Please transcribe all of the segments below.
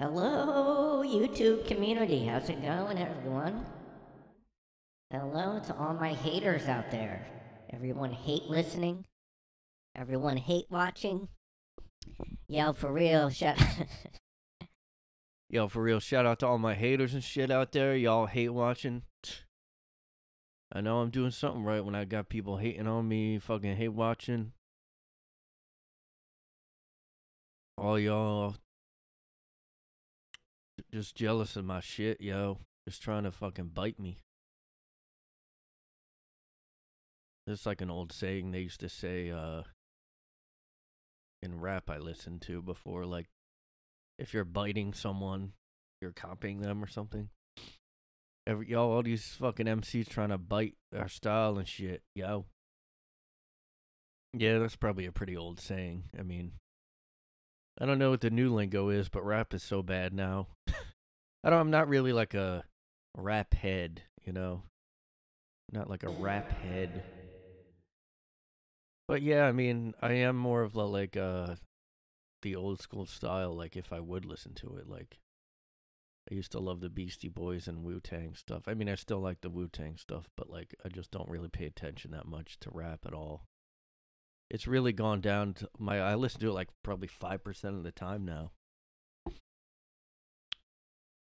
Hello, YouTube community. How's it going, everyone? Hello to all my haters out there. Everyone hate listening. Everyone hate watching. Yo, for real, shut. Yo, for real, shout out to all my haters and shit out there. Y'all hate watching. I know I'm doing something right when I got people hating on me, fucking hate watching. All y'all just jealous of my shit, yo. Just trying to fucking bite me. It's like an old saying they used to say uh in rap I listened to before like if you're biting someone, you're copying them or something. Every y'all all these fucking MCs trying to bite our style and shit, yo. Yeah, that's probably a pretty old saying. I mean, I don't know what the new lingo is, but rap is so bad now. I don't. I'm not really like a rap head, you know. Not like a rap head. But yeah, I mean, I am more of a, like uh the old school style. Like if I would listen to it, like I used to love the Beastie Boys and Wu Tang stuff. I mean, I still like the Wu Tang stuff, but like I just don't really pay attention that much to rap at all. It's really gone down to my. I listen to it like probably five percent of the time now.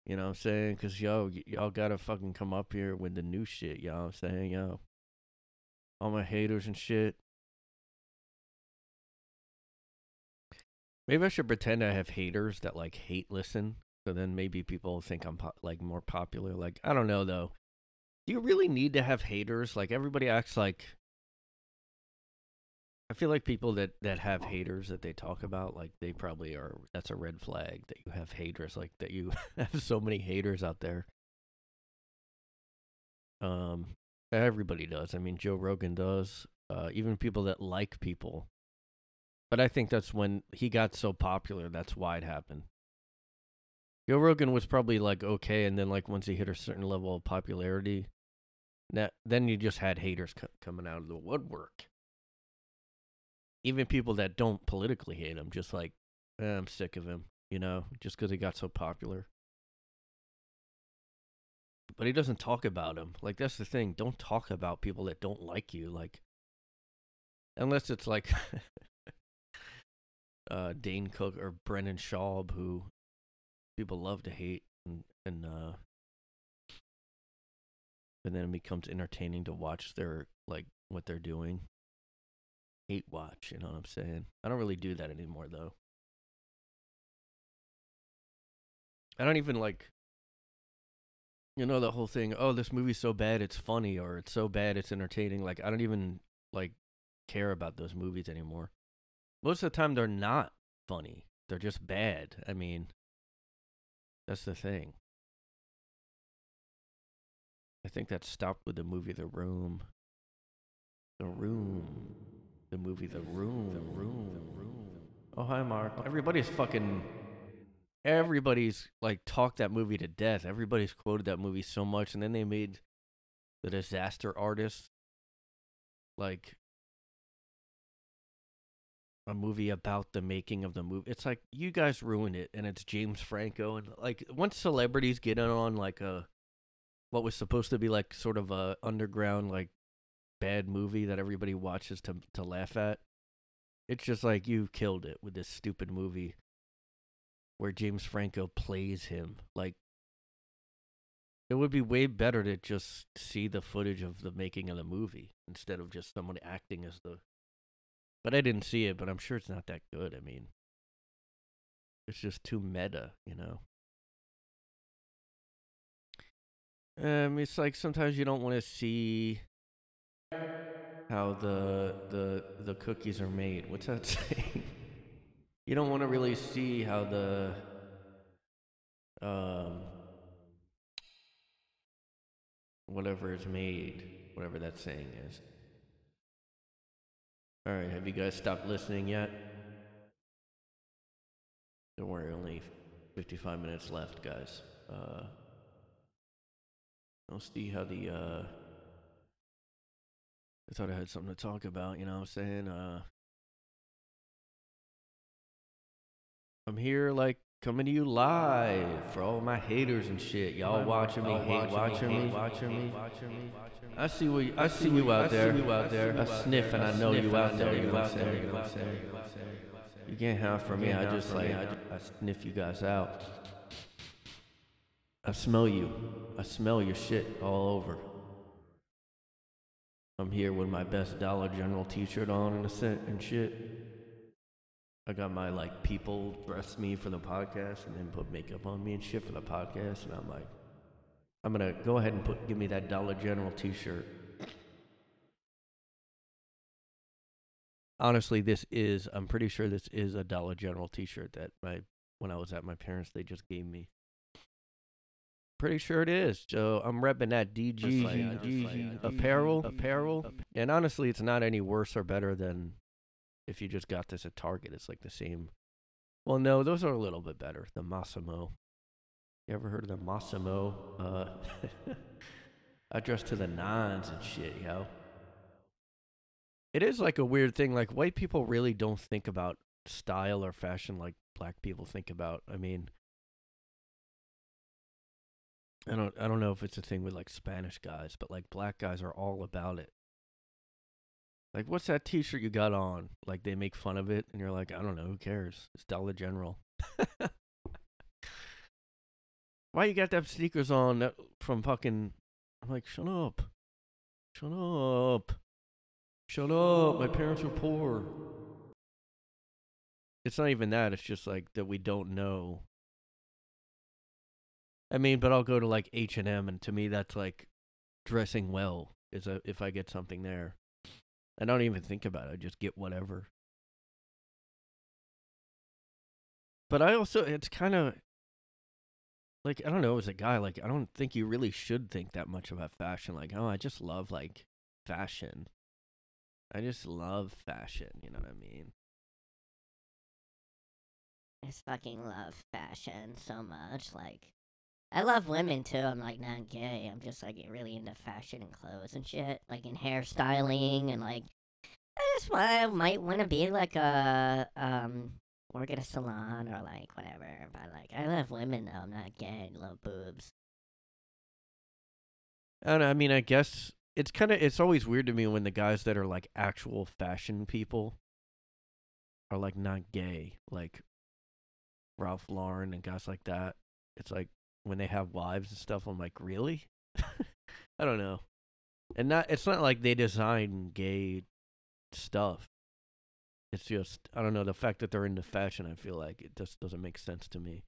You know what I'm saying? Cause yo, y- y'all gotta fucking come up here with the new shit. You know what I'm saying? Yo, all my haters and shit. Maybe I should pretend I have haters that like hate listen. So then maybe people think I'm po- like more popular. Like I don't know though. Do you really need to have haters? Like everybody acts like. I feel like people that that have haters that they talk about, like they probably are. That's a red flag that you have haters. Like that you have so many haters out there. Um, everybody does. I mean, Joe Rogan does. Uh, even people that like people. But I think that's when he got so popular. That's why it happened. Joe Rogan was probably like okay, and then like once he hit a certain level of popularity, that then you just had haters co- coming out of the woodwork. Even people that don't politically hate him, just like eh, I'm sick of him, you know, just because he got so popular. But he doesn't talk about him. Like that's the thing. Don't talk about people that don't like you. Like unless it's like uh, Dane Cook or Brendan Schaub, who people love to hate, and and uh, and then it becomes entertaining to watch their like what they're doing. Hate watch, you know what I'm saying? I don't really do that anymore though. I don't even like you know the whole thing, oh this movie's so bad it's funny or it's so bad it's entertaining. Like I don't even like care about those movies anymore. Most of the time they're not funny. They're just bad. I mean, that's the thing. I think that stopped with the movie The Room. The Room. The movie The Room. The Room. The Room. Oh, hi, Mark. Everybody's fucking. Everybody's like talked that movie to death. Everybody's quoted that movie so much, and then they made the Disaster Artist like a movie about the making of the movie. It's like you guys ruined it, and it's James Franco, and like once celebrities get in on like a what was supposed to be like sort of a underground like bad movie that everybody watches to to laugh at, it's just like you killed it with this stupid movie where James Franco plays him. Like it would be way better to just see the footage of the making of the movie instead of just someone acting as the but I didn't see it, but I'm sure it's not that good. I mean, it's just too meta, you know. Um, it's like sometimes you don't want to see how the the the cookies are made. What's that saying? you don't want to really see how the um whatever is made, whatever that saying is. All right, have you guys stopped listening yet? Don't worry, only 55 minutes left, guys. Uh, I'll see how the, uh, I thought I had something to talk about, you know what I'm saying? Uh, I'm here like Coming to you live for all my haters and shit. Y'all watching me, hate watching me, watching me. I see what I see you out there. You out there. I sniff and I know you out there. You out there. You out there. You can't have from me. I just like I sniff you guys out. I smell you. I smell your shit all over. I'm here with my best Dollar General T-shirt on and a set and shit. I got my like people dress me for the podcast and then put makeup on me and shit for the podcast, and I'm like, I'm gonna go ahead and put give me that Dollar General T-shirt. Honestly, this is I'm pretty sure this is a Dollar General T-shirt that my when I was at my parents they just gave me. Pretty sure it is. So I'm repping that DG apparel, apparel, and honestly, it's not any worse or better than if you just got this at Target, it's like the same. Well, no, those are a little bit better. The Mossimo. You ever heard of the Mossimo? Uh, I dress to the nines and shit, yo. It is like a weird thing. Like white people really don't think about style or fashion like black people think about. I mean, I don't I don't know if it's a thing with like Spanish guys, but like black guys are all about it. Like, what's that T-shirt you got on? Like, they make fun of it, and you're like, I don't know, who cares? It's Dollar General. Why you got them sneakers on that from fucking? I'm like, shut up, shut up, shut up. My parents were poor. It's not even that. It's just like that we don't know. I mean, but I'll go to like H and M, and to me, that's like dressing well. Is a if I get something there. I don't even think about it. I just get whatever. But I also, it's kind of like, I don't know, as a guy, like, I don't think you really should think that much about fashion. Like, oh, I just love, like, fashion. I just love fashion, you know what I mean? I just fucking love fashion so much. Like, I love women too. I'm like not gay. I'm just like really into fashion and clothes and shit, like in hairstyling and like. I just I might want to be like a um work at a salon or like whatever. But like I love women though. I'm not gay. I love boobs. And I mean, I guess it's kind of it's always weird to me when the guys that are like actual fashion people are like not gay, like Ralph Lauren and guys like that. It's like when they have wives and stuff. I'm like, really? I don't know. And not it's not like they design gay stuff. It's just I don't know the fact that they're into fashion. I feel like it just doesn't make sense to me.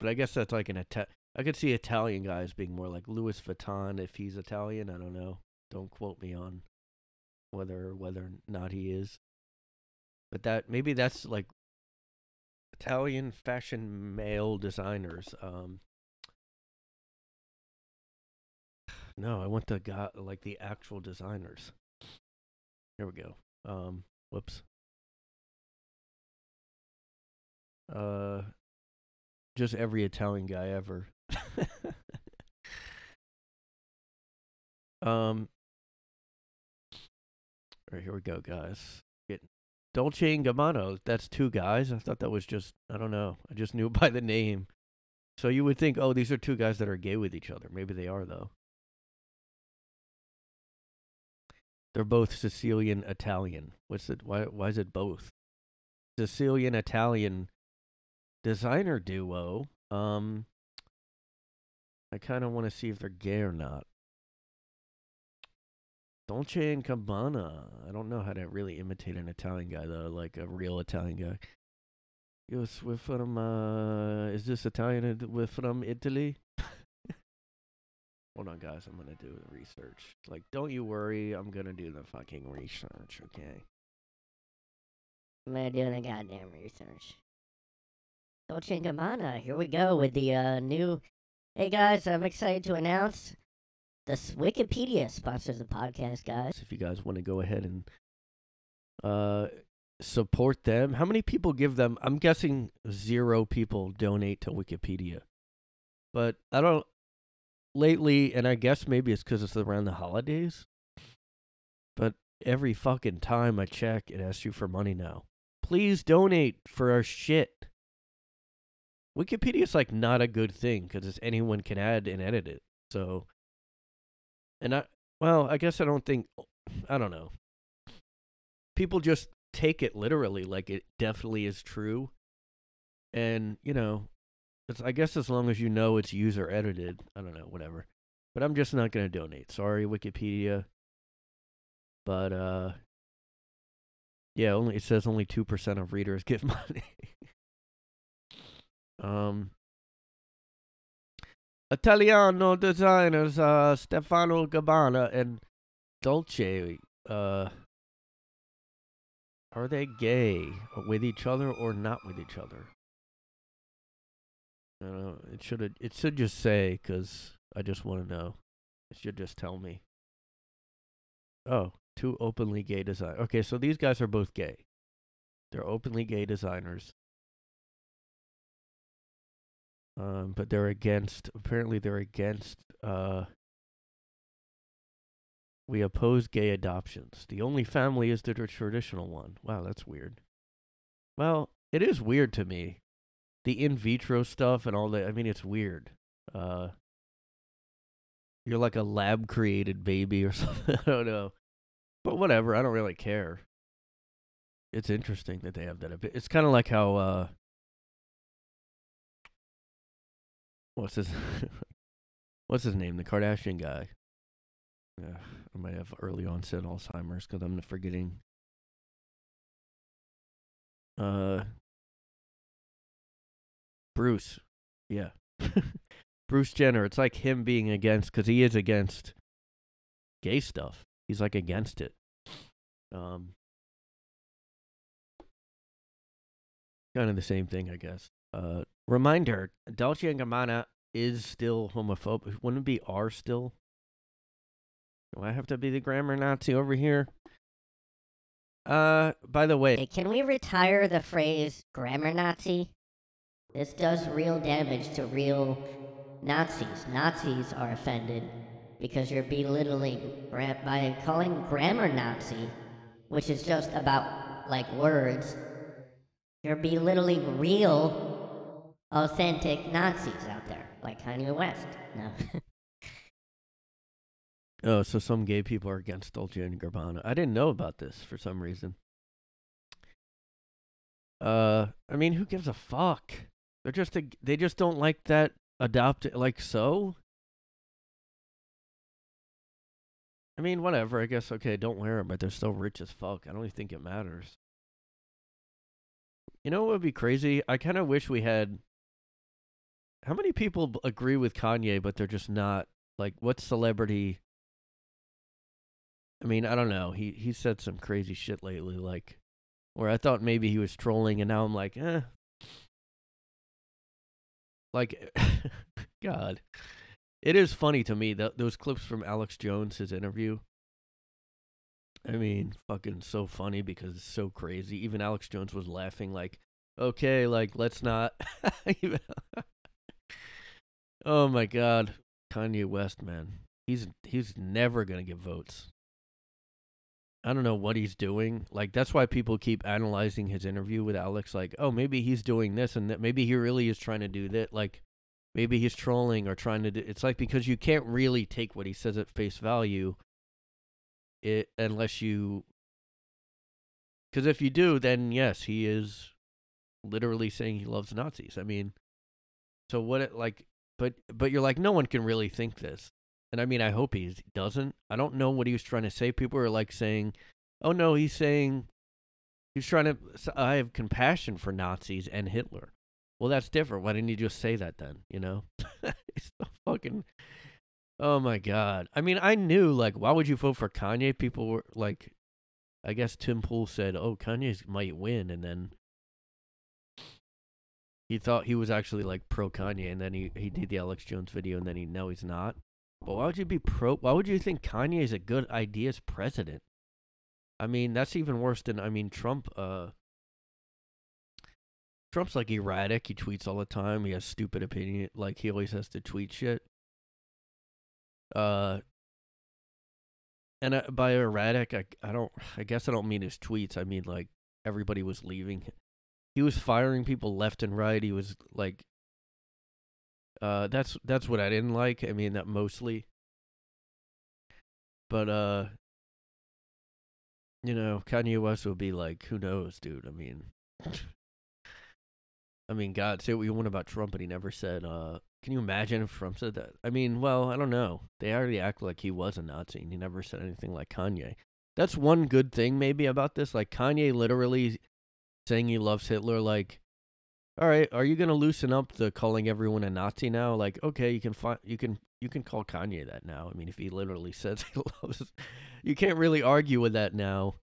But I guess that's like an Ita- I could see Italian guys being more like Louis Vuitton if he's Italian. I don't know. Don't quote me on whether whether or not he is. But that maybe that's like Italian fashion male designers. Um, no, I want the guy like the actual designers. Here we go. Um, whoops. Uh, just every Italian guy ever. um. All right, here we go, guys. Dolce and Gabbana. That's two guys. I thought that was just I don't know. I just knew by the name. So you would think, oh, these are two guys that are gay with each other. Maybe they are though. They're both Sicilian Italian. What's it? Why? Why is it both? Sicilian Italian designer duo. Um, I kind of want to see if they're gay or not. Dolce and Gabbana. I don't know how to really imitate an Italian guy though, like a real Italian guy. We're from. Uh, is this Italian? We're from Italy. Hold on, guys. I'm gonna do the research. Like, don't you worry. I'm gonna do the fucking research. Okay. I'm gonna do the goddamn research. Dolce and Gabbana. Here we go with the uh, new. Hey guys, I'm excited to announce this Wikipedia sponsors the podcast, guys. If you guys want to go ahead and uh, support them, how many people give them? I'm guessing zero people donate to Wikipedia. But I don't. Lately, and I guess maybe it's because it's around the holidays. But every fucking time I check, it asks you for money now. Please donate for our shit. Wikipedia is like not a good thing because anyone can add and edit it. So, and I well, I guess I don't think I don't know. People just take it literally, like it definitely is true, and you know, it's I guess as long as you know it's user edited, I don't know, whatever. But I'm just not gonna donate. Sorry, Wikipedia. But uh, yeah, only it says only two percent of readers give money. um, Italiano designers uh, Stefano Gabbana and Dolce uh, are they gay with each other or not with each other? Uh, it should it should just say because I just want to know. It should just tell me. Oh, two openly gay design. Okay, so these guys are both gay. They're openly gay designers. Um, but they're against. Apparently, they're against. Uh, we oppose gay adoptions. The only family is the traditional one. Wow, that's weird. Well, it is weird to me. The in vitro stuff and all that. I mean, it's weird. Uh, you're like a lab created baby or something. I don't know. But whatever. I don't really care. It's interesting that they have that. It's kind of like how uh, what's his what's his name? The Kardashian guy. Yeah, I might have early onset Alzheimer's because I'm forgetting. Uh, Bruce, yeah, Bruce Jenner. It's like him being against because he is against gay stuff. He's like against it. Um, kind of the same thing, I guess. Uh, reminder: Dolce and Gabbana is still homophobic. Wouldn't be R still? Do I have to be the grammar Nazi over here? Uh, by the way, Hey, can we retire the phrase grammar Nazi? This does real damage to real Nazis. Nazis are offended because you're belittling by calling grammar Nazi, which is just about like words. You're belittling real, authentic Nazis out there, like Kanye West. No. oh, so some gay people are against Dolce and Gabbana. I didn't know about this for some reason. Uh, I mean, who gives a fuck? They're just a, they just don't like that adopt like so. I mean, whatever. I guess okay, don't wear them, but they're still rich as fuck. I don't even think it matters. You know what would be crazy? I kind of wish we had. How many people agree with Kanye, but they're just not like what celebrity? I mean, I don't know. He he said some crazy shit lately, like where I thought maybe he was trolling, and now I'm like, eh. Like, God, it is funny to me that those clips from Alex Jones, his interview. I mean, fucking so funny because it's so crazy. Even Alex Jones was laughing, like, okay, like let's not. oh my God, Kanye West, man, he's he's never gonna get votes. I don't know what he's doing. Like that's why people keep analyzing his interview with Alex. Like, oh, maybe he's doing this and that. Maybe he really is trying to do that. Like, maybe he's trolling or trying to. Do, it's like because you can't really take what he says at face value. It unless you. Because if you do, then yes, he is literally saying he loves Nazis. I mean, so what? It like, but but you're like, no one can really think this. And I mean, I hope he doesn't. I don't know what he was trying to say. People are like saying, "Oh no, he's saying he's trying to." I have compassion for Nazis and Hitler. Well, that's different. Why didn't you just say that then? You know, it's so fucking. Oh my god. I mean, I knew like, why would you vote for Kanye? People were like, I guess Tim Pool said, "Oh, Kanye might win," and then he thought he was actually like pro Kanye, and then he he did the Alex Jones video, and then he no, he's not. But why would you be pro? Why would you think Kanye is a good idea as president? I mean, that's even worse than I mean Trump. Uh, Trump's like erratic. He tweets all the time. He has stupid opinion. Like he always has to tweet shit. Uh, and uh, by erratic, I I don't. I guess I don't mean his tweets. I mean like everybody was leaving. He was firing people left and right. He was like Uh, that's that's what I didn't like. I mean, that mostly. But uh, you know, Kanye West would be like, who knows, dude? I mean, I mean, God, say what you want about Trump, but he never said. Uh, can you imagine if Trump said that? I mean, well, I don't know. They already act like he was a Nazi, and he never said anything like Kanye. That's one good thing maybe about this. Like Kanye literally saying he loves Hitler. Like, all right, are you gonna loosen up the calling everyone a Nazi now? Like, okay, you can find you can you can call Kanye that now. I mean, if he literally says he loves, you can't really argue with that now,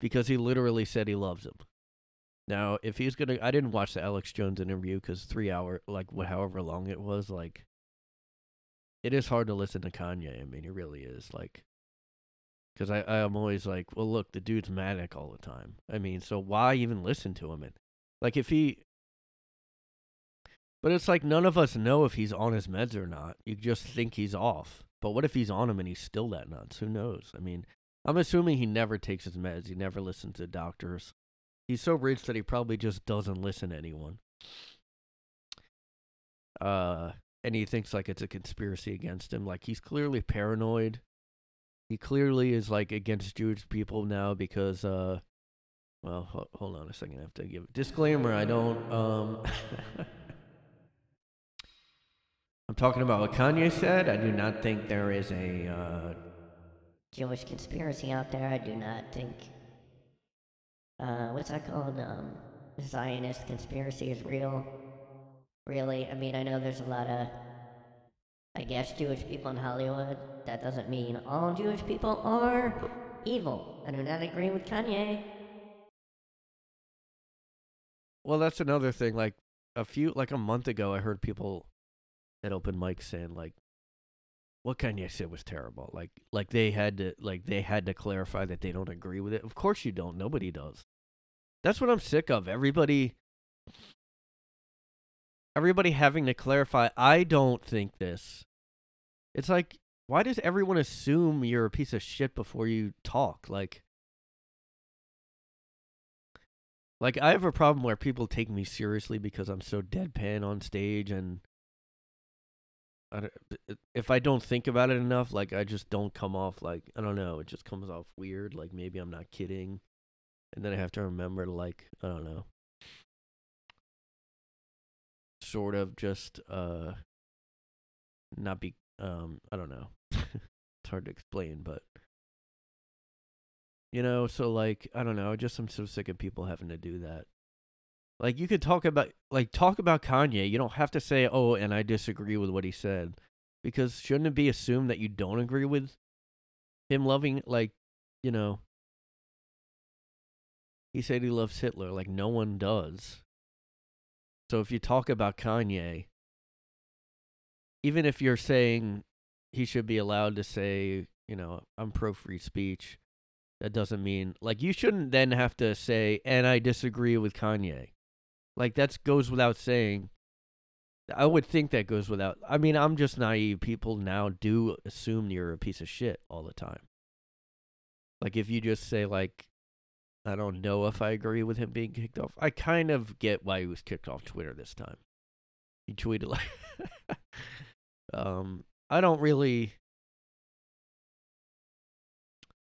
because he literally said he loves him. Now, if he's gonna, I didn't watch the Alex Jones interview because three hour, like what, however long it was, like, it is hard to listen to Kanye. I mean, it really is. Like, because I, I'm always like, well, look, the dude's manic all the time. I mean, so why even listen to him? And like, if he, but it's like none of us know if he's on his meds or not. You just think he's off. But what if he's on them and he's still that nuts? Who knows? I mean, I'm assuming he never takes his meds. He never listens to doctors. He's so rich that he probably just doesn't listen to anyone. Uh, and he thinks like it's a conspiracy against him. Like he's clearly paranoid. He clearly is like against Jewish people now because uh, well, ho- hold on a second. I have to give a disclaimer. I don't um. I'm talking about what Kanye said. I do not think there is a uh, Jewish conspiracy out there. I do not think. Uh, what's that called? Um, Zionist conspiracy is real. Really, I mean, I know there's a lot of, I guess, Jewish people in Hollywood. That doesn't mean all Jewish people are evil. I do not agree with Kanye. Well, that's another thing. Like a few, like a month ago, I heard people at open mics saying like, "What Kanye said was terrible." Like, like they had to, like they had to clarify that they don't agree with it. Of course you don't. Nobody does. That's what I'm sick of. Everybody, everybody having to clarify. I don't think this. It's like, why does everyone assume you're a piece of shit before you talk? Like. Like I have a problem where people take me seriously because I'm so deadpan on stage and I if I don't think about it enough, like I just don't come off like I don't know, it just comes off weird. Like maybe I'm not kidding, and then I have to remember to like I don't know, sort of just uh, not be um I don't know. it's hard to explain, but you know, so like I don't know, just I'm so sick of people having to do that. Like you could talk about like talk about Kanye. You don't have to say, "Oh, and I disagree with what he said." Because shouldn't it be assumed that you don't agree with him loving like, you know, he said he loves Hitler like no one does. So if you talk about Kanye, even if you're saying he should be allowed to say, you know, I'm pro free speech, that doesn't mean like you shouldn't then have to say and I disagree with Kanye. Like that goes without saying. I would think that goes without. I mean, I'm just naive. People now do assume you're a piece of shit all the time. Like if you just say like, I don't know if I agree with him being kicked off. I kind of get why he was kicked off Twitter this time. He tweeted like, um, I don't really.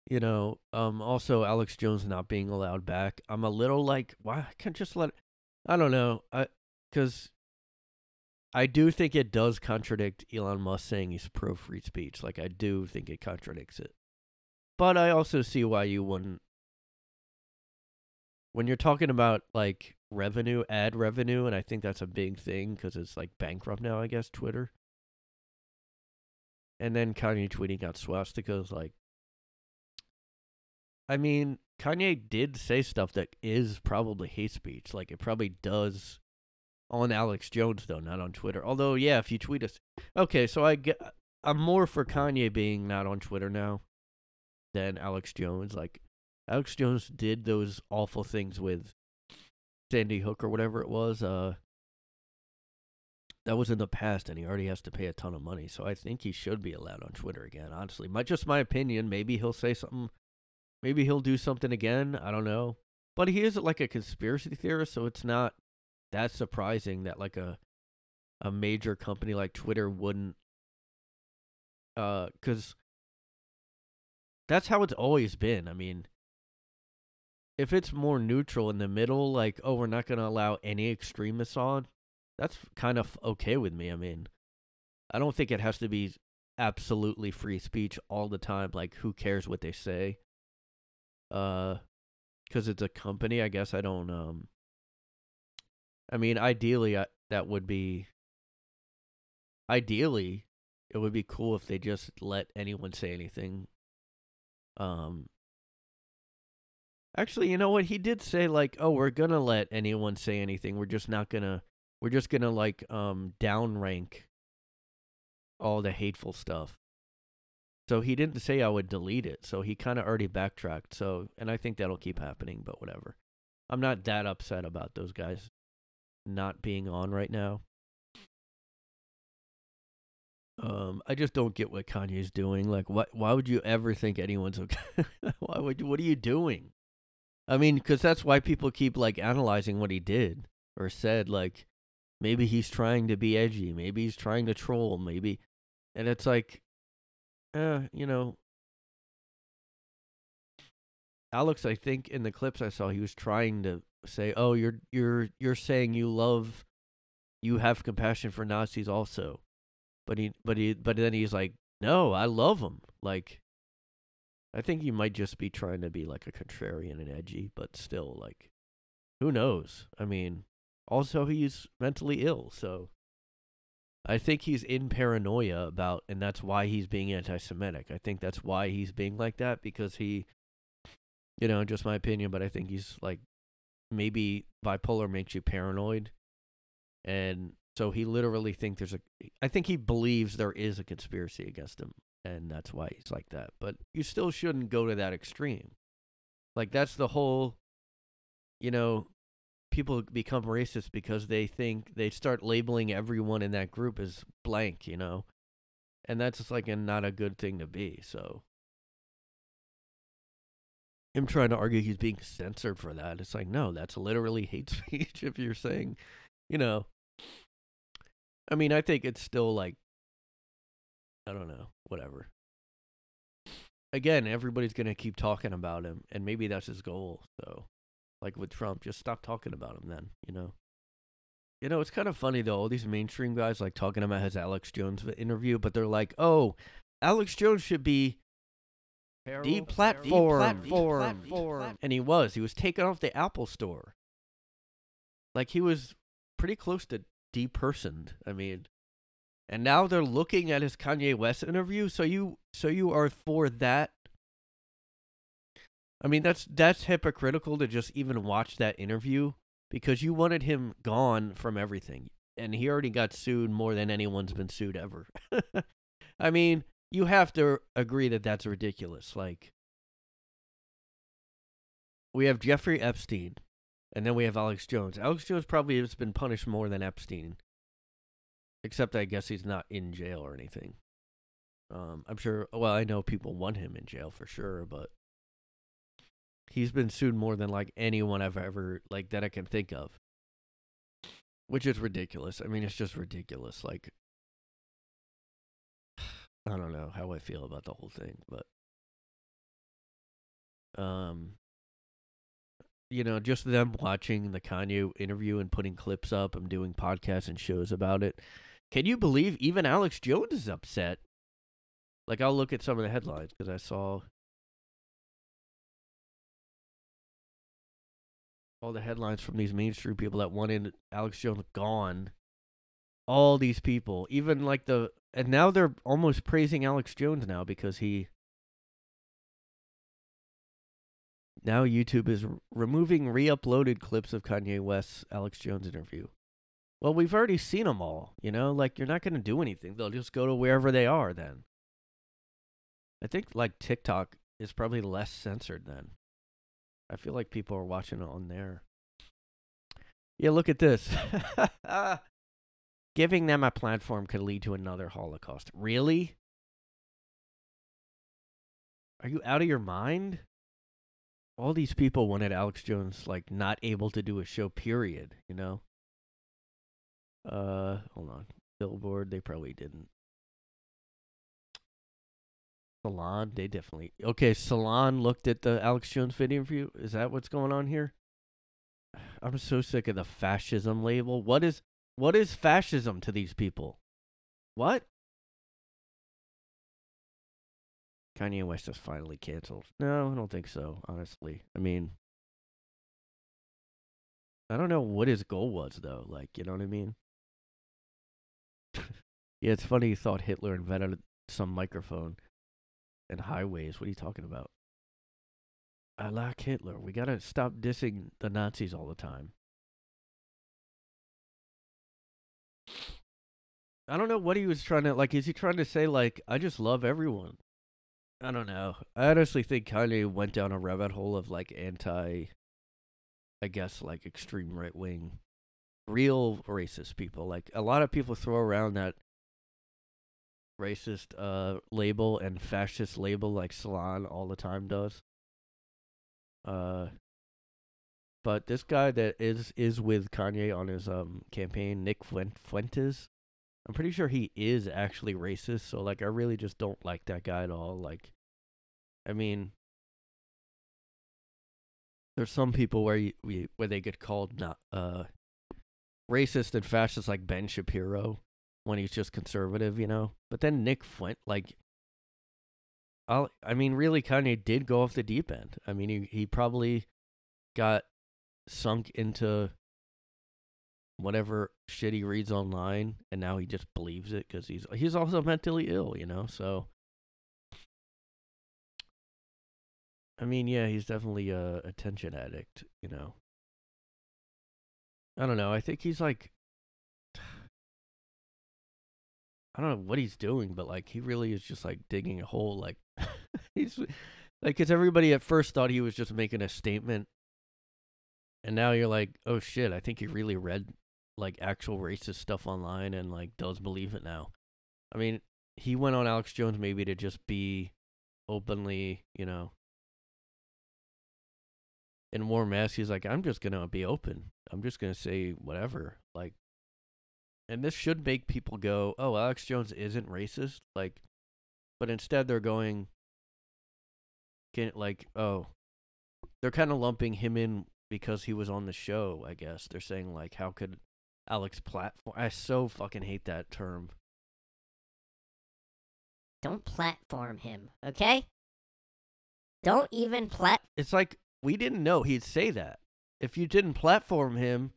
You know, um, also Alex Jones not being allowed back. I'm a little like, why I can't just let I don't know. I because I do think it does contradict Elon Musk saying he's pro free speech. Like I do think it contradicts it. But I also see why you wouldn't when you're talking about like revenue, ad revenue, and I think that's a big thing because it's like bankrupt now, I guess, Twitter. And then Kanye tweeting out swastikas, like, I mean, Kanye did say stuff that is probably hate speech. Like it probably does on Alex Jones though, not on Twitter. Although, yeah, if you tweet us, okay. So I get, I'm more for Kanye being not on Twitter now than Alex Jones. Like Alex Jones did those awful things with Sandy Hook or whatever it was. Uh, that was in the past, and he already has to pay a ton of money. So I think he should be allowed on Twitter again. Honestly, my just my opinion. Maybe he'll say something Maybe he'll do something again. I don't know. But he is like a conspiracy theorist, so it's not that surprising that like a a major company like Twitter wouldn't uh cuz that's how it's always been. I mean, if it's more neutral in the middle like oh, we're not going to allow any extremists on, that's kind of okay with me. I mean, I don't think it has to be absolutely free speech all the time like who cares what they say. Uh cuz it's a company, I guess I don't um I mean, ideally, I, that would be. Ideally, it would be cool if they just let anyone say anything. Um. Actually, you know what? He did say like, "Oh, we're gonna let anyone say anything. We're just not gonna. We're just gonna like um downrank all the hateful stuff." So he didn't say I would delete it. So he kind of already backtracked. So, and I think that'll keep happening. But whatever. I'm not that upset about those guys not being on right now. Um, I just don't get what Kanye's doing. Like, why? Why would you ever think anyone's okay? why would you? What are you doing? I mean, because that's why people keep like analyzing what he did or said. Like, maybe he's trying to be edgy. Maybe he's trying to troll. Maybe, and it's like, uh, you know, Alex. I think in the clips I saw, he was trying to say, "Oh, you're you're you're saying you love, you have compassion for Nazis also," but he but he but then he's like, "No, I love them." Like, I think he might just be trying to be like a contrarian and edgy, but still, like, who knows? I mean, also he's mentally ill, so I think he's in paranoia about, and that's why he's being anti-Semitic. I think that's why he's being like that because he, you know, just my opinion, but I think he's like maybe bipolar makes you paranoid and so he literally think there's a i think he believes there is a conspiracy against him and that's why he's like that but you still shouldn't go to that extreme like that's the whole you know people become racist because they think they start labeling everyone in that group as blank you know and that's just like a, not a good thing to be so him trying to argue he's being censored for that. It's like, no, that's literally hate speech if you're saying, you know. I mean, I think it's still like, I don't know, whatever. Again, everybody's going to keep talking about him, and maybe that's his goal. So, like with Trump, just stop talking about him then, you know? You know, it's kind of funny though. All these mainstream guys like talking about his Alex Jones interview, but they're like, "Oh, Alex Jones should be deplatformed. Deplatformed. And he was. He was taken off the Apple Store. Like he was pretty close to depersoned. I mean, and now they're looking at his Kanye West interview. So you, so you are for that? I mean, that's that's hypocritical to just even watch that interview because you wanted him gone from everything, and he already got sued more than anyone's been sued ever. I mean, you have to agree that that's ridiculous. Like, we have Jeffrey Epstein, and then we have Alex Jones. Alex Jones probably has been punished more than Epstein, except I guess he's not in jail or anything. Um, I'm sure. Well, I know people want him in jail for sure, but he's been sued more than like anyone I've ever like that I can think of, which is ridiculous. I mean, it's just ridiculous. Like, I don't know how I feel about the whole thing, but um you know, just them watching the Kanye interview and putting clips up and doing podcasts and shows about it. Can you believe even Alex Jones is upset? Like I'll look at some of the headlines because I saw all the headlines from these mainstream people that wanted Alex Jones gone. All these people, even like the and now they're almost praising Alex Jones now because he now YouTube is removing re-uploaded clips of Kanye West's Alex Jones interview. Well, we've already seen them all, you know, like you're not going to do anything. They'll just go to wherever they are then. I think like TikTok is probably less censored then. I feel like people are watching it on there. Yeah, look at this. Giving them a platform could lead to another Holocaust. Really? Are you out of your mind? All these people wanted Alex Jones like not able to do a show period, you know? Uh hold on. Billboard, they probably didn't. Salon, they definitely okay. Salon looked at the Alex Jones video interview. Is that what's going on here? I'm so sick of the fascism label. What is what is fascism to these people? What? Kanye West is finally canceled. No, I don't think so, honestly. I mean, I don't know what his goal was, though. Like, you know what I mean? yeah, it's funny he thought Hitler invented some microphone and highways. What are you talking about? I like Hitler. We gotta stop dissing the Nazis all the time. I don't know what he was trying to like. Is he trying to say like I just love everyone? I don't know. I honestly think Kanye went down a rabbit hole of like anti, I guess like extreme right wing, real racist people. Like a lot of people throw around that racist uh label and fascist label like Salon all the time does. Uh, but this guy that is is with Kanye on his um campaign, Nick Fuentes, I'm pretty sure he is actually racist. So like, I really just don't like that guy at all. Like, I mean, there's some people where you, we where they get called not uh racist and fascist, like Ben Shapiro, when he's just conservative, you know. But then Nick Flint, like, I'll, I mean, really, Kanye did go off the deep end. I mean, he he probably got sunk into whatever shit he reads online, and now he just believes it because he's he's also mentally ill, you know. So, I mean, yeah, he's definitely a attention addict, you know. I don't know. I think he's like, I don't know what he's doing, but like he really is just like digging a hole. Like he's like, because everybody at first thought he was just making a statement, and now you're like, oh shit, I think he really read like actual racist stuff online and like does believe it now. I mean, he went on Alex Jones maybe to just be openly, you know, in warm ass. He's like, I'm just gonna be open. I'm just gonna say whatever. Like, and this should make people go, "Oh, Alex Jones isn't racist." Like, but instead they're going, can like, oh, they're kind of lumping him in because he was on the show. I guess they're saying like, how could Alex platform. I so fucking hate that term. Don't platform him, okay? Don't even plat. It's like we didn't know he'd say that. If you didn't platform him,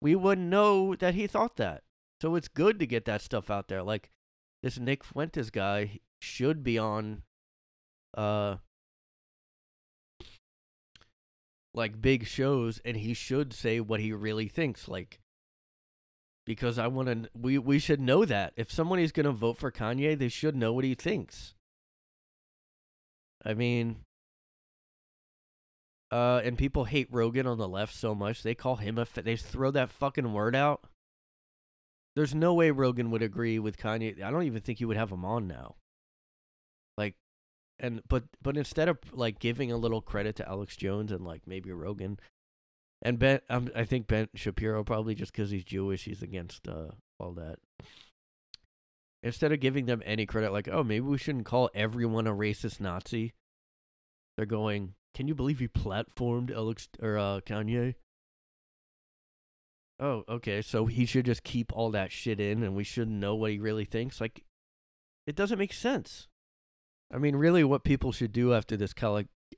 we wouldn't know that he thought that. So it's good to get that stuff out there. Like this Nick Fuentes guy should be on uh like big shows and he should say what he really thinks like because I want to. We we should know that if somebody's going to vote for Kanye, they should know what he thinks. I mean, uh, and people hate Rogan on the left so much they call him a. Fa- they throw that fucking word out. There's no way Rogan would agree with Kanye. I don't even think he would have him on now. Like, and but but instead of like giving a little credit to Alex Jones and like maybe Rogan, and Ben, um, I think Ben Shapiro probably just because he's Jewish, he's against uh, all that. Instead of giving them any credit, like, oh, maybe we shouldn't call everyone a racist Nazi. They're going, can you believe he platformed Alex or uh, Kanye? Oh, okay. So he should just keep all that shit in, and we shouldn't know what he really thinks. Like, it doesn't make sense. I mean, really, what people should do after this,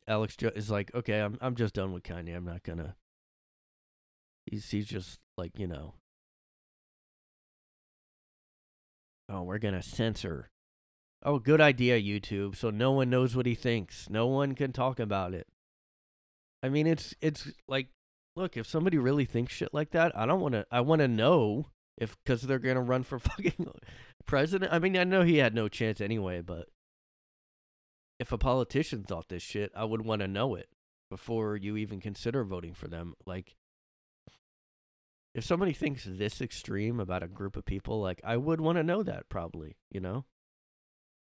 Alex is like, okay, I'm I'm just done with Kanye. I'm not gonna He's he's just like you know. Oh, we're gonna censor. Oh, good idea, YouTube. So no one knows what he thinks. No one can talk about it. I mean, it's it's like, look, if somebody really thinks shit like that, I don't want to. I want to know if because they're gonna run for fucking president. I mean, I know he had no chance anyway, but if a politician thought this shit, I would want to know it before you even consider voting for them. Like, if somebody thinks this extreme about a group of people, like I would want to know that probably, you know?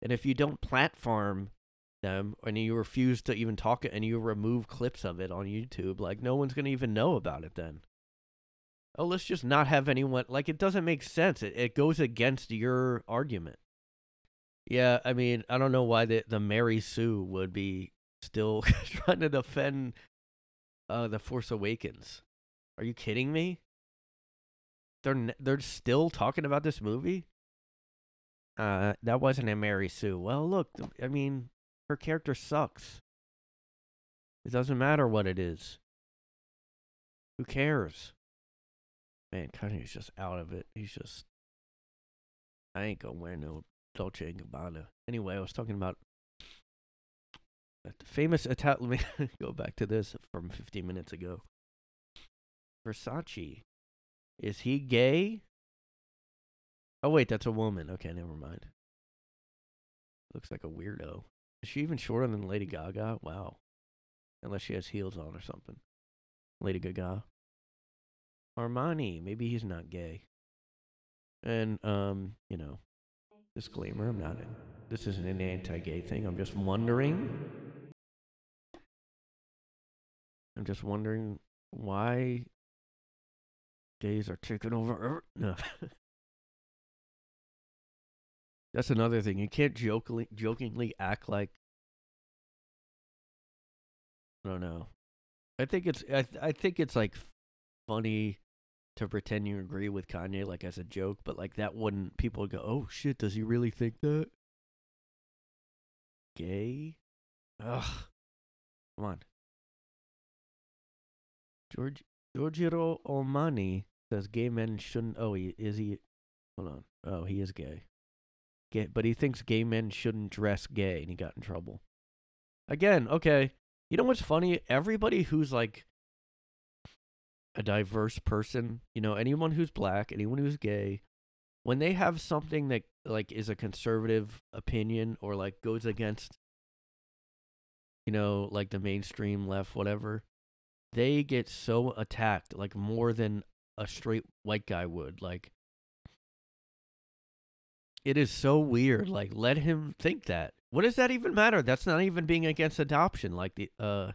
And if you don't platform them and you refuse to even talk it and you remove clips of it on YouTube, like no one's going to even know about it then. oh, let's just not have anyone. Like, it doesn't make sense. It, it goes against your argument. Yeah, I mean, I don't know why the, the Mary Sue would be still trying to defend uh, The Force Awakens. Are you kidding me? They're they're still talking about this movie. Uh, that wasn't a Mary Sue. Well, look, I mean, her character sucks. It doesn't matter what it is. Who cares? Man, Kanye's just out of it. He's just. I ain't gonna wear no Dolce and Gabbana. Anyway, I was talking about the famous Italian. Let me go back to this from 15 minutes ago. Versace. Is he gay? Oh, wait, that's a woman. Okay, never mind. Looks like a weirdo. Is she even shorter than Lady Gaga? Wow. Unless she has heels on or something. Lady Gaga. Armani. Maybe he's not gay. And, um, you know, disclaimer I'm not. A, this isn't an anti gay thing. I'm just wondering. I'm just wondering why gays are taking over. Earth. No. That's another thing. You can't jokingly jokingly act like I don't know. I think it's I th- I think it's like funny to pretend you agree with Kanye like as a joke, but like that wouldn't people go, "Oh shit, does he really think that?" Gay? Ugh. Come on. George Giorgio Armani says gay men shouldn't. Oh, he is he? Hold on. Oh, he is gay. But he thinks gay men shouldn't dress gay, and he got in trouble. Again, okay. You know what's funny? Everybody who's like a diverse person, you know, anyone who's black, anyone who's gay, when they have something that like is a conservative opinion or like goes against you know, like the mainstream left whatever, they get so attacked like more than a straight white guy would. Like it is so weird. Like let him think that. What does that even matter? That's not even being against adoption like the uh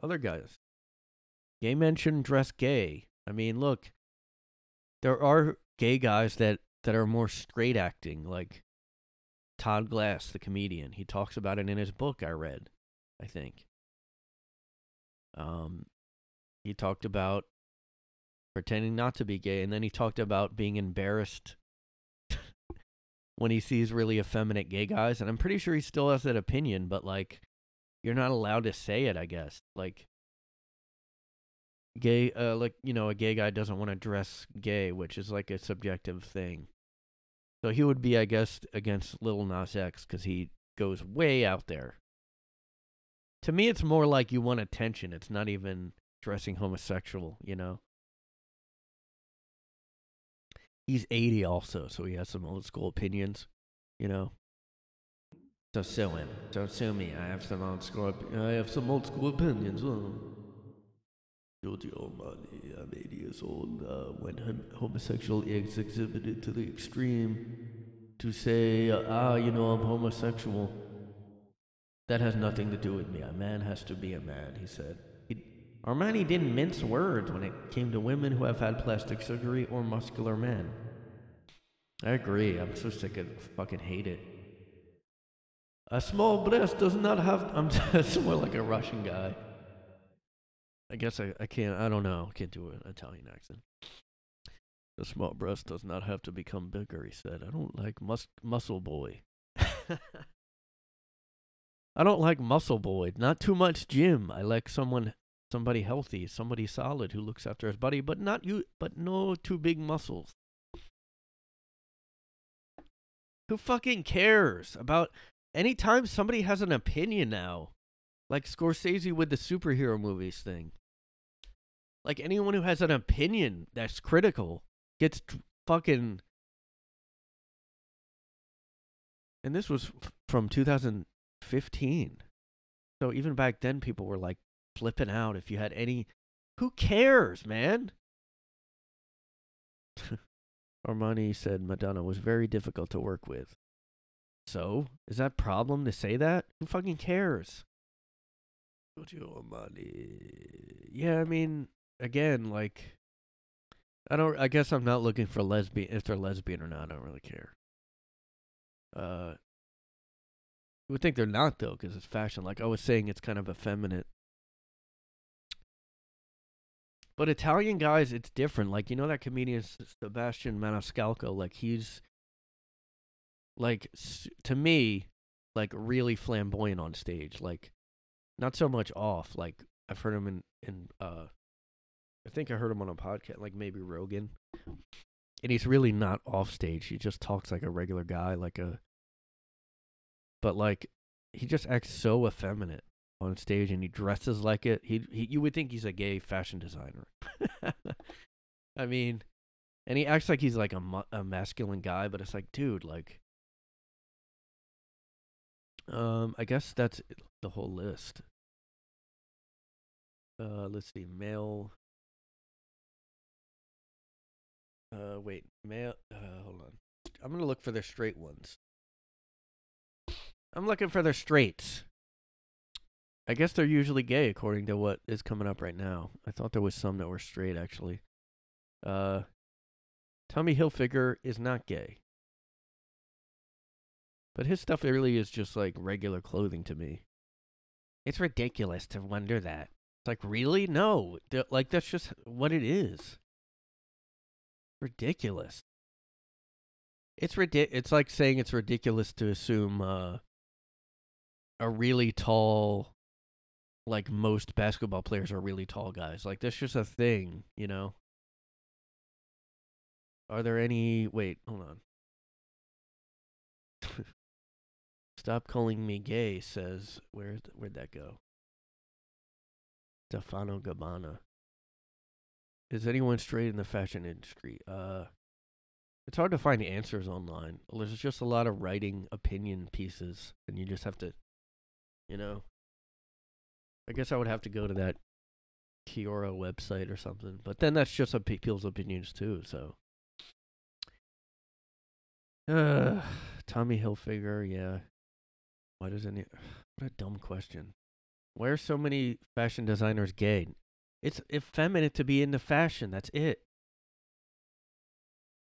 other guys. Gay men shouldn't dress gay. I mean, look, there are gay guys that that are more straight acting like Todd Glass, the comedian. He talks about it in his book I read, I think. Um he talked about pretending not to be gay and then he talked about being embarrassed when he sees really effeminate gay guys and i'm pretty sure he still has that opinion but like you're not allowed to say it i guess. Like gay uh like you know a gay guy doesn't want to dress gay which is like a subjective thing. So he would be i guess against Lil Nas X because he goes way out there. To me it's more like you want attention. It's not even dressing homosexual you know he's 80 also, so he has some old school opinions, you know. Don't sue him. Don't sue me. I have some old school. I have some old school opinions. Giorgio Armani, I'm 80 years old. Uh, when hom- homosexual is exhibited to the extreme, to say, ah, you know, I'm homosexual, that has nothing to do with me. A man has to be a man, he said. Armani didn't mince words when it came to women who have had plastic surgery or muscular men. I agree. I'm so sick of fucking hate it. A small breast does not have. I'm just more like a Russian guy. I guess I, I can't. I don't know. Can't do an Italian accent. The small breast does not have to become bigger, he said. I don't like mus- muscle boy. I don't like muscle boy. Not too much gym. I like someone somebody healthy, somebody solid who looks after his body, but not you but no too big muscles. Who fucking cares about anytime somebody has an opinion now? Like Scorsese with the superhero movies thing. Like anyone who has an opinion that's critical gets t- fucking And this was f- from 2015. So even back then people were like flipping out if you had any who cares, man? Armani said Madonna was very difficult to work with. So, is that problem to say that? Who fucking cares? Giorgio Armani. Yeah, I mean, again, like I don't. I guess I'm not looking for lesbian. If they're lesbian or not, I don't really care. Uh, you would think they're not though, because it's fashion. Like I was saying, it's kind of effeminate. But Italian guys, it's different. Like you know that comedian Sebastian Maniscalco. Like he's like to me, like really flamboyant on stage. Like not so much off. Like I've heard him in in uh, I think I heard him on a podcast, like maybe Rogan. And he's really not off stage. He just talks like a regular guy, like a. But like, he just acts so effeminate on stage, and he dresses like it. He, he you would think he's a gay fashion designer. I mean, and he acts like he's like a a masculine guy, but it's like, dude, like. Um, I guess that's the whole list. Uh, let's see, male. Uh, wait, male. Uh, hold on. I'm gonna look for their straight ones. I'm looking for their straights. I guess they're usually gay, according to what is coming up right now. I thought there was some that were straight, actually. Uh, Tommy Hilfiger is not gay, but his stuff really is just like regular clothing to me. It's ridiculous to wonder that. It's like, really? No. Th- Like, that's just what it is. Ridiculous. It's ridic- It's like saying it's ridiculous to assume uh, a really tall, like most basketball players are really tall guys. Like, that's just a thing, you know? Are there any. Wait, hold on. Stop calling me gay, says. Where, where'd that go? Stefano Gabbana. Is anyone straight in the fashion industry? Uh, it's hard to find answers online. There's just a lot of writing opinion pieces, and you just have to, you know. I guess I would have to go to that Quora website or something, but then that's just people's opinions too. So, uh, Tommy Hilfiger, yeah. Why does any? What a dumb question. Why are so many fashion designers gay? It's effeminate to be into fashion. That's it.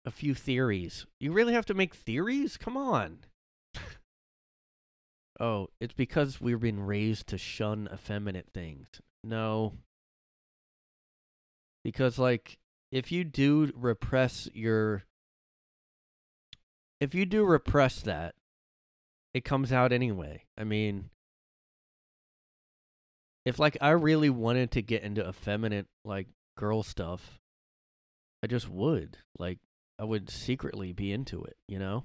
A few theories. You really have to make theories? Come on. Oh, it's because we've been raised to shun effeminate things. No. Because, like, if you do repress your. If you do repress that, it comes out anyway. I mean, if like I really wanted to get into effeminate like girl stuff, I just would. Like I would secretly be into it, you know?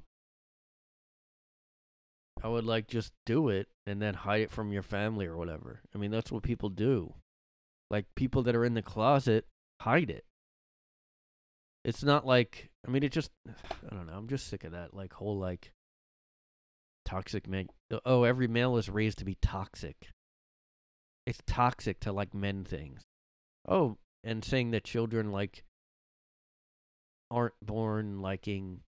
I would like just do it and then hide it from your family or whatever. I mean, that's what people do. Like people that are in the closet hide it. It's not like I mean it just I don't know, I'm just sick of that like whole like toxic man uh, oh every male is raised to be toxic it's toxic to like men things. Oh, and saying that children like aren't born liking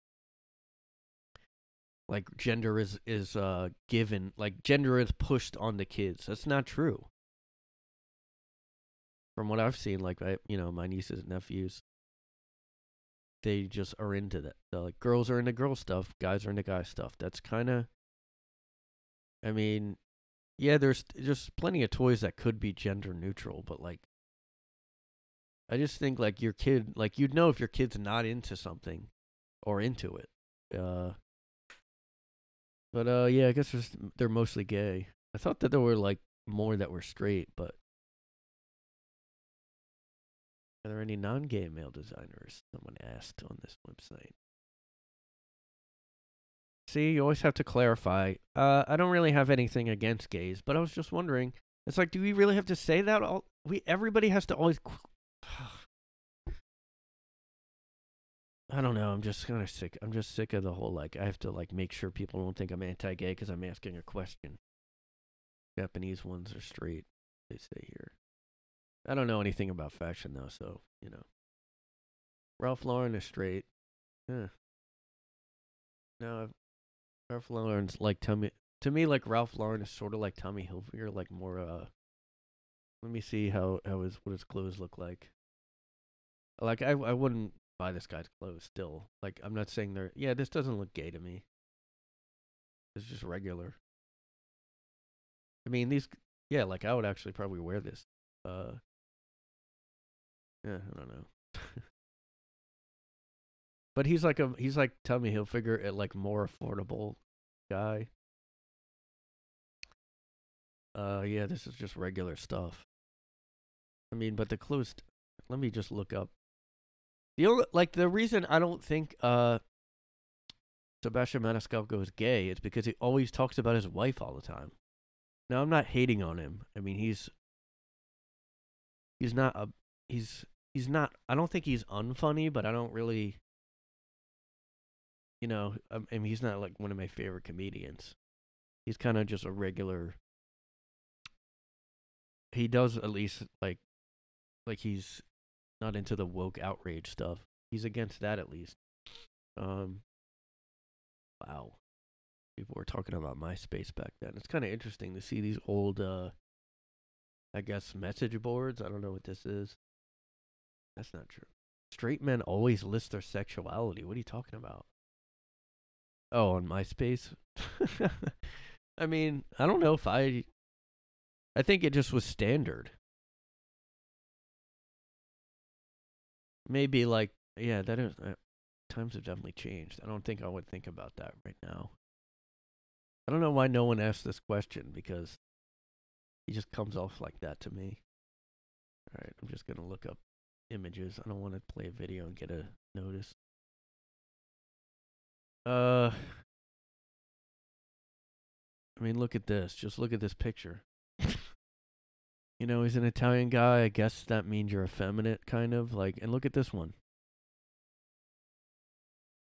like gender is is uh given like gender is pushed on the kids. That's not true. From what I've seen, like I you know, my nieces and nephews they just are into that. They're like girls are into girl stuff, guys are into guy stuff. That's kinda I mean, yeah, there's just plenty of toys that could be gender neutral, but like I just think like your kid like you'd know if your kid's not into something or into it. Uh But uh yeah, I guess there's, they're mostly gay. I thought that there were like more that were straight, but are there any non-gay male designers? Someone asked on this website. See, you always have to clarify. Uh, I don't really have anything against gays, but I was just wondering. It's like, do we really have to say that? All we everybody has to always. I don't know. I'm just kind of sick. I'm just sick of the whole like. I have to like make sure people don't think I'm anti-gay because I'm asking a question. Japanese ones are straight. They say here. I don't know anything about fashion though, so you know. Ralph Lauren is straight. Yeah. No, Ralph Lauren's like Tommy. To me, like Ralph Lauren is sort of like Tommy Hilfiger, like more. uh Let me see how how his what his clothes look like. Like I I wouldn't buy this guy's clothes still. Like I'm not saying they're yeah, this doesn't look gay to me. It's just regular. I mean these yeah, like I would actually probably wear this. Uh Yeah, I don't know. but he's like a he's like Tommy Hilfiger it like more affordable guy. Uh yeah, this is just regular stuff. I mean, but the clothes let me just look up the only like the reason I don't think uh Sebastian Maniscalco is gay is because he always talks about his wife all the time. Now I'm not hating on him. I mean he's he's not a he's he's not I don't think he's unfunny, but I don't really you know, I mean he's not like one of my favorite comedians. He's kind of just a regular he does at least like like he's not into the woke outrage stuff. He's against that at least. Um, wow, people were talking about MySpace back then. It's kind of interesting to see these old, uh, I guess, message boards. I don't know what this is. That's not true. Straight men always list their sexuality. What are you talking about? Oh, on MySpace. I mean, I don't know if I. I think it just was standard. Maybe like yeah that is uh, times have definitely changed. I don't think i would think about that right now. I don't know why no one asked this question because he just comes off like that to me. All right i'm just to look up images. I don't want to play a video and get a notice. Uh i mean look at this. Just look at this picture you know, he's an Italian guy. I guess that means you're effeminate, kind of. Like, and look at this one.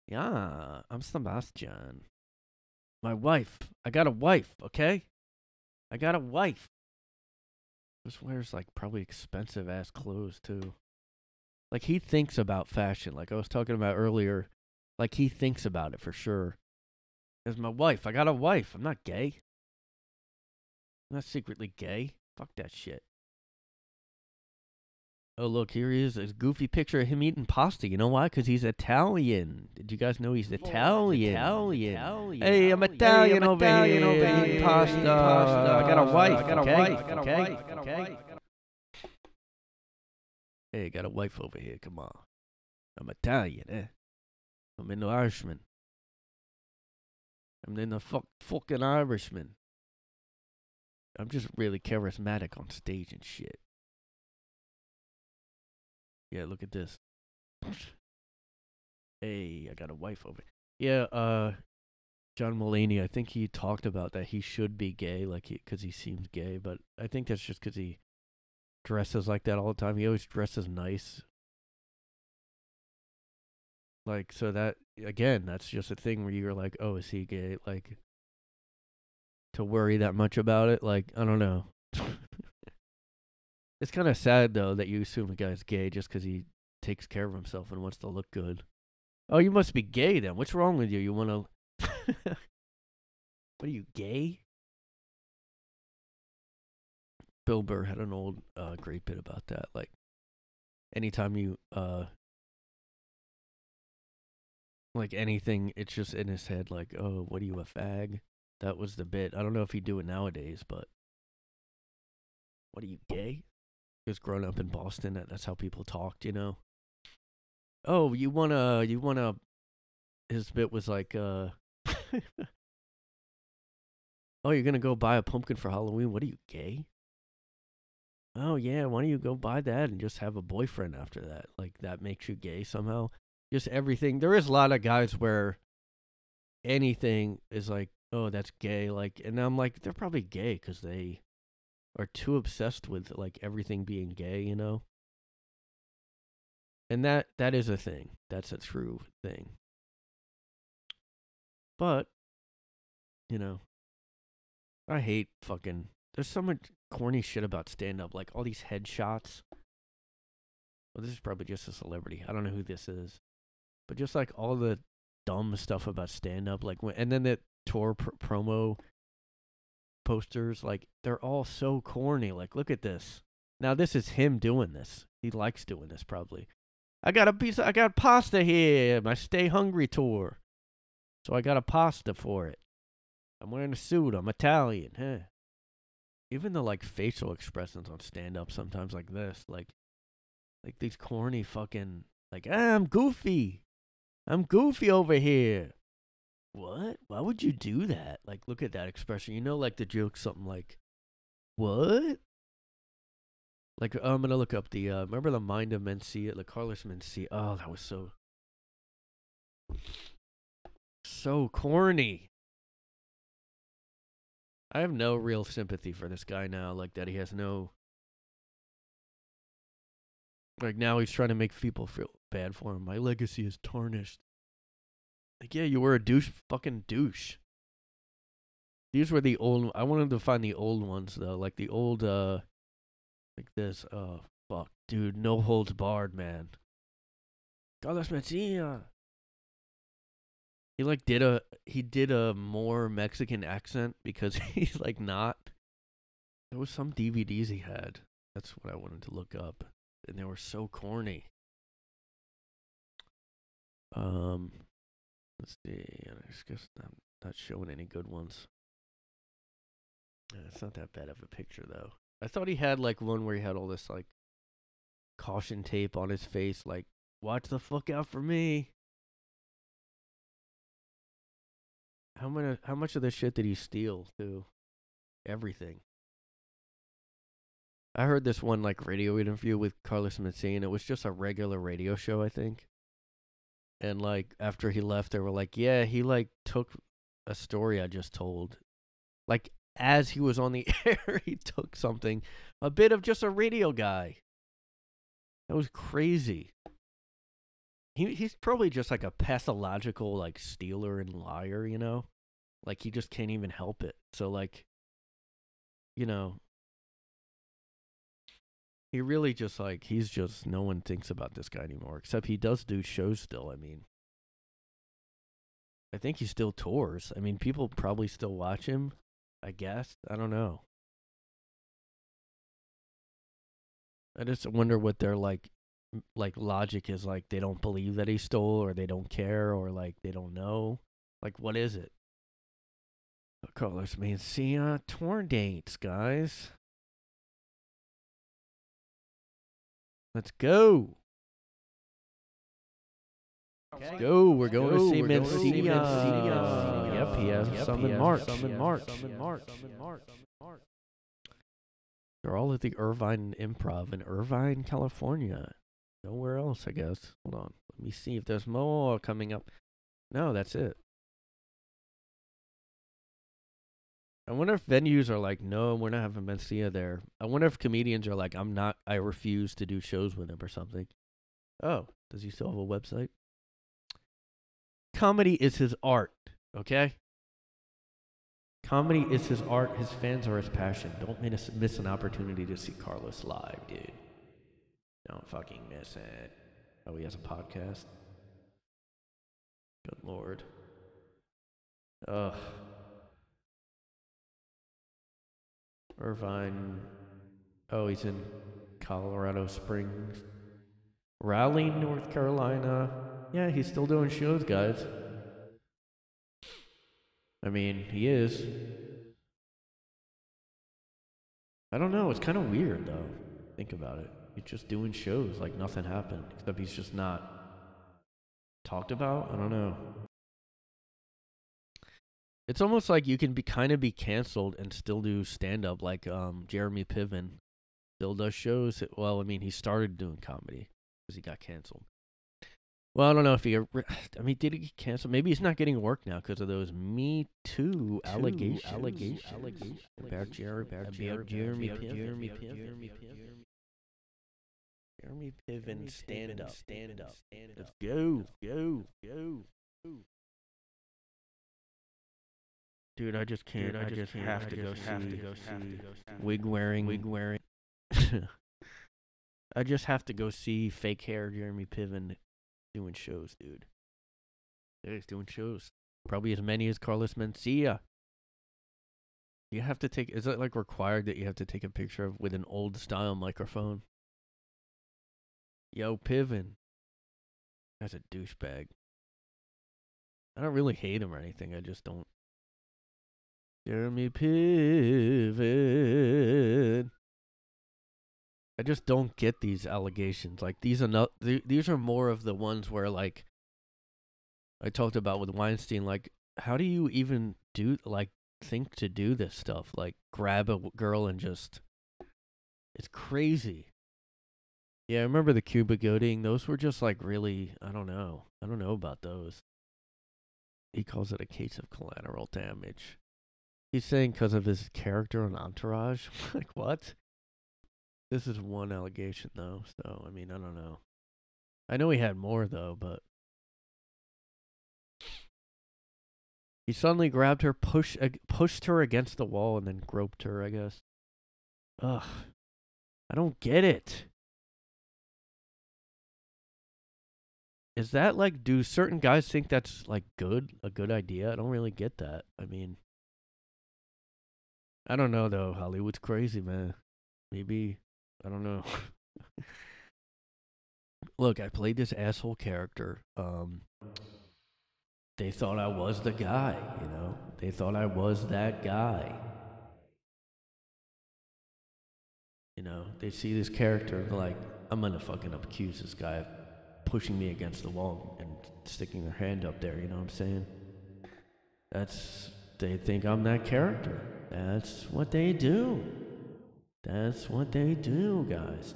Yeah, I'm Sebastian. My wife. I got a wife, okay? I got a wife. This wears like probably expensive ass clothes too. Like he thinks about fashion, like I was talking about earlier. Like he thinks about it for sure. There's my wife. I got a wife. I'm not gay. I'm not secretly gay. Fuck that shit. Oh, look, here he is. A goofy picture of him eating pasta. You know why? Because he's Italian. Did you guys know he's Italian? Italian. Italian. Hey, I'm Italian, hey, I'm over, Italian here. over here. Eating pasta. pasta. I got a wife. I got a okay? wife. I got a okay? wife. Okay? Hey, I got a wife over here. Come on. I'm Italian, eh? I'm the Irishman. I'm in the fuck, fucking Irishman. I'm just really charismatic on stage and shit. Yeah, look at this. hey, I got a wife over. Yeah, uh, John Mulaney. I think he talked about that he should be gay, like he, because he seems gay. But I think that's just because he dresses like that all the time. He always dresses nice. Like so that again, that's just a thing where you're like, oh, is he gay? Like to worry that much about it. Like, I don't know. it's kind of sad though that you assume a guy's gay just because he takes care of himself and wants to look good. Oh, you must be gay then. What's wrong with you? You want to? what are you gay? Bill Burr had an old uh, great bit about that. Like, anytime you uh, like anything, it's just in his head. Like, oh, what are you a fag? That was the bit. I don't know if he'd do it nowadays, but what are you gay? Because growing up in Boston. That's how people talked, you know. Oh, you wanna, you wanna. His bit was like, uh, oh, you're gonna go buy a pumpkin for Halloween. What are you gay? Oh yeah, why don't you go buy that and just have a boyfriend after that? Like that makes you gay somehow. Just everything. There is a lot of guys where anything is like oh, that's gay. Like, and I'm like, they're probably gay because they are too obsessed with like everything being gay, you know. And that that is a thing. That's a true thing. But, you know, I hate fucking. There's so much corny shit about stand up, like all these headshots. Well, this is probably just a celebrity. I don't know who this is, but just like all the dumb stuff about stand up, like when, and then that tour pr- promo posters like they're all so corny like look at this now this is him doing this he likes doing this probably I got a piece. Of, I got pasta here. My Stay Hungry tour. So I got a pasta for it. I'm wearing a suit. I'm Italian. Huh? Even the like facial expressions on stand up sometimes like this, like, like these corny fucking like ah, I'm goofy. I'm goofy over here. What? Why would you do that? Like, look at that expression. You know, like the joke, something like, "What?" Like, I'm gonna look up the. Uh, remember the Mind of Mencia, the Carlos Mencia. Oh, that was so, so corny. I have no real sympathy for this guy now. Like that, he has no. Like now, he's trying to make people feel bad for him. My legacy is tarnished. Like, yeah, you were a douche, fucking douche. These were the old. I wanted to find the old ones though, like the old, uh, like this. Oh fuck, dude, no holds barred, man. Carlos Mencia. He like did a he did a more Mexican accent because he's like not. There was some DVDs he had. That's what I wanted to look up, and they were so corny. Um, let's see. I guess I'm not showing any good ones. It's not that bad of a picture though. I thought he had like one where he had all this like caution tape on his face, like "Watch the fuck out for me." How many? How much of this shit did he steal too? Everything. I heard this one like radio interview with Carlos Mencia, and it was just a regular radio show, I think. And like after he left, they were like, "Yeah, he like took a story I just told, like as he was on the air, he took something, a bit of just a radio guy. That was crazy. He he's probably just like a pathological like stealer and liar, you know? Like he just can't even help it. So like you know, he really just like he's just no one thinks about this guy anymore except he does do shows still, I mean. I think he still tours. I mean, people probably still watch him, I guess. I don't know. I just wonder what their like like logic is like they don't believe that he stole or they don't care or like they don't know. Like what is it? Carlos Mencia uh, tour dates, guys. Let's go. Let's go. We're going to see Mencia. Uh, uh, yep, he has some in March. Some in March. Some in March. Some in March. They're all at the Irvine Improv in Irvine, California. Nowhere else, I guess. Hold on. Let me see if there's more coming up. No, that's it. I wonder if venues are like, no, we're not having Mencia there. I wonder if comedians are like, I'm not, I refuse to do shows with him or something. Oh, does he still have a website? Comedy is his art, okay? Comedy is his art. His fans are his passion. Don't miss, miss an opportunity to see Carlos live, dude. Don't fucking miss it. Oh, he has a podcast. Good lord. Ugh. Irvine. Oh, he's in Colorado Springs. Raleigh, North Carolina. Yeah, he's still doing shows, guys. I mean, he is. I don't know. It's kind of weird, though. Think about it. He's just doing shows like nothing happened, except he's just not talked about. I don't know. It's almost like you can be kind of be canceled and still do stand up, like um, Jeremy Piven still does shows. Well, I mean, he started doing comedy because he got canceled. Well, I don't know if he. I mean, did he get canceled? Maybe he's not getting work now because of those Me Too allegations. Allegations. Allegations about Jeremy. About Jeremy. Jeremy Piven. Jeremy Piven. Jeremy Piven. Stand up. Stand up. Let's go. Go. Go. Dude, I just can't. I just have to go see. Wig wearing. Wig wearing. I just have to go see fake hair Jeremy Piven doing shows, dude. Yeah, he's doing shows. Probably as many as Carlos Mencia. You have to take. Is it like required that you have to take a picture of with an old style microphone? Yo, Piven, That's a douchebag. I don't really hate him or anything. I just don't. Jeremy Piven. I just don't get these allegations. Like these are not. th- These are more of the ones where like I talked about with Weinstein. Like, how do you even do like think to do this stuff? Like, grab a girl and just. It's crazy. Yeah, I remember the Cuba Gooding. Those were just like really. I don't know. I don't know about those. He calls it a case of collateral damage. He's saying because of his character on Entourage. like what? This is one allegation though, so I mean I don't know. I know he had more though, but he suddenly grabbed her, push, ag- pushed her against the wall, and then groped her. I guess. Ugh, I don't get it. Is that like, do certain guys think that's like good, a good idea? I don't really get that. I mean, I don't know though. Hollywood's crazy, man. Maybe, I don't know. Look, I played this asshole character. Um, they thought I was the guy, you know? They thought I was that guy. You know, they see this character, like, I'm gonna fucking accuse this guy of pushing me against the wall and sticking their hand up there, you know what I'm saying? That's, they think I'm that character. That's what they do. That's what they do, guys.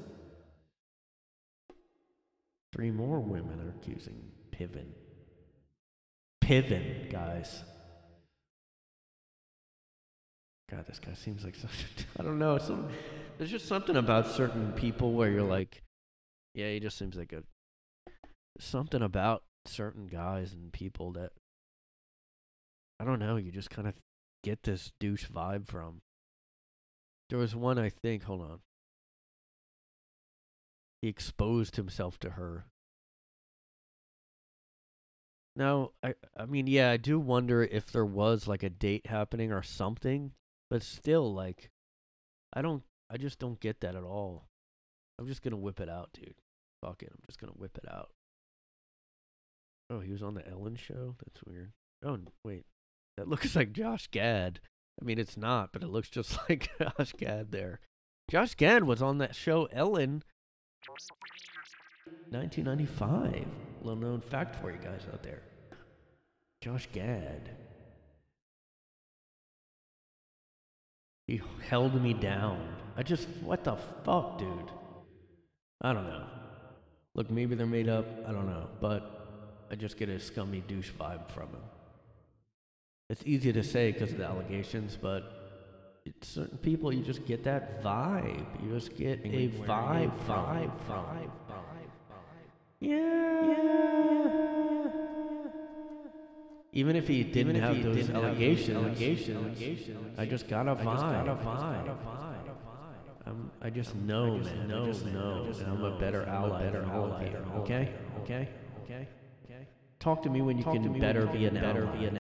Three more women are accusing Piven. Piven, guys. God, this guy seems like such. I don't know. Some, there's just something about certain people where you're like, yeah, he just seems like a something about certain guys and people that I don't know. You just kind of get this douche vibe from. There was one I think. Hold on. He exposed himself to her. Now, I I mean, yeah, I do wonder if there was like a date happening or something, but still, like, I don't, I just don't get that at all. I'm just gonna whip it out, dude. Fuck it, I'm just gonna whip it out. Oh, he was on the Ellen show. That's weird. Oh, wait, that looks like Josh Gad. I mean, it's not, but it looks just like Josh Gad there. Josh Gad was on that show Ellen 1995. Little known fact for you guys out there. Josh Gad. He held me down. I just, what the fuck, dude? I don't know. Look, maybe they're made up. I don't know. But I just get a scummy douche vibe from him. It's easy to say because of the allegations, but certain people, you just get that vibe. You just get a vibe, vibe, vibe, vibe, vibe. Yeah, yeah. Even if he didn't have those allegations, allegations, I just got a vibe. I'm, I just know, man. No, I just know. and I'm a better ally than all of you. Okay, okay, okay, okay. Talk to me when you can better be an better be an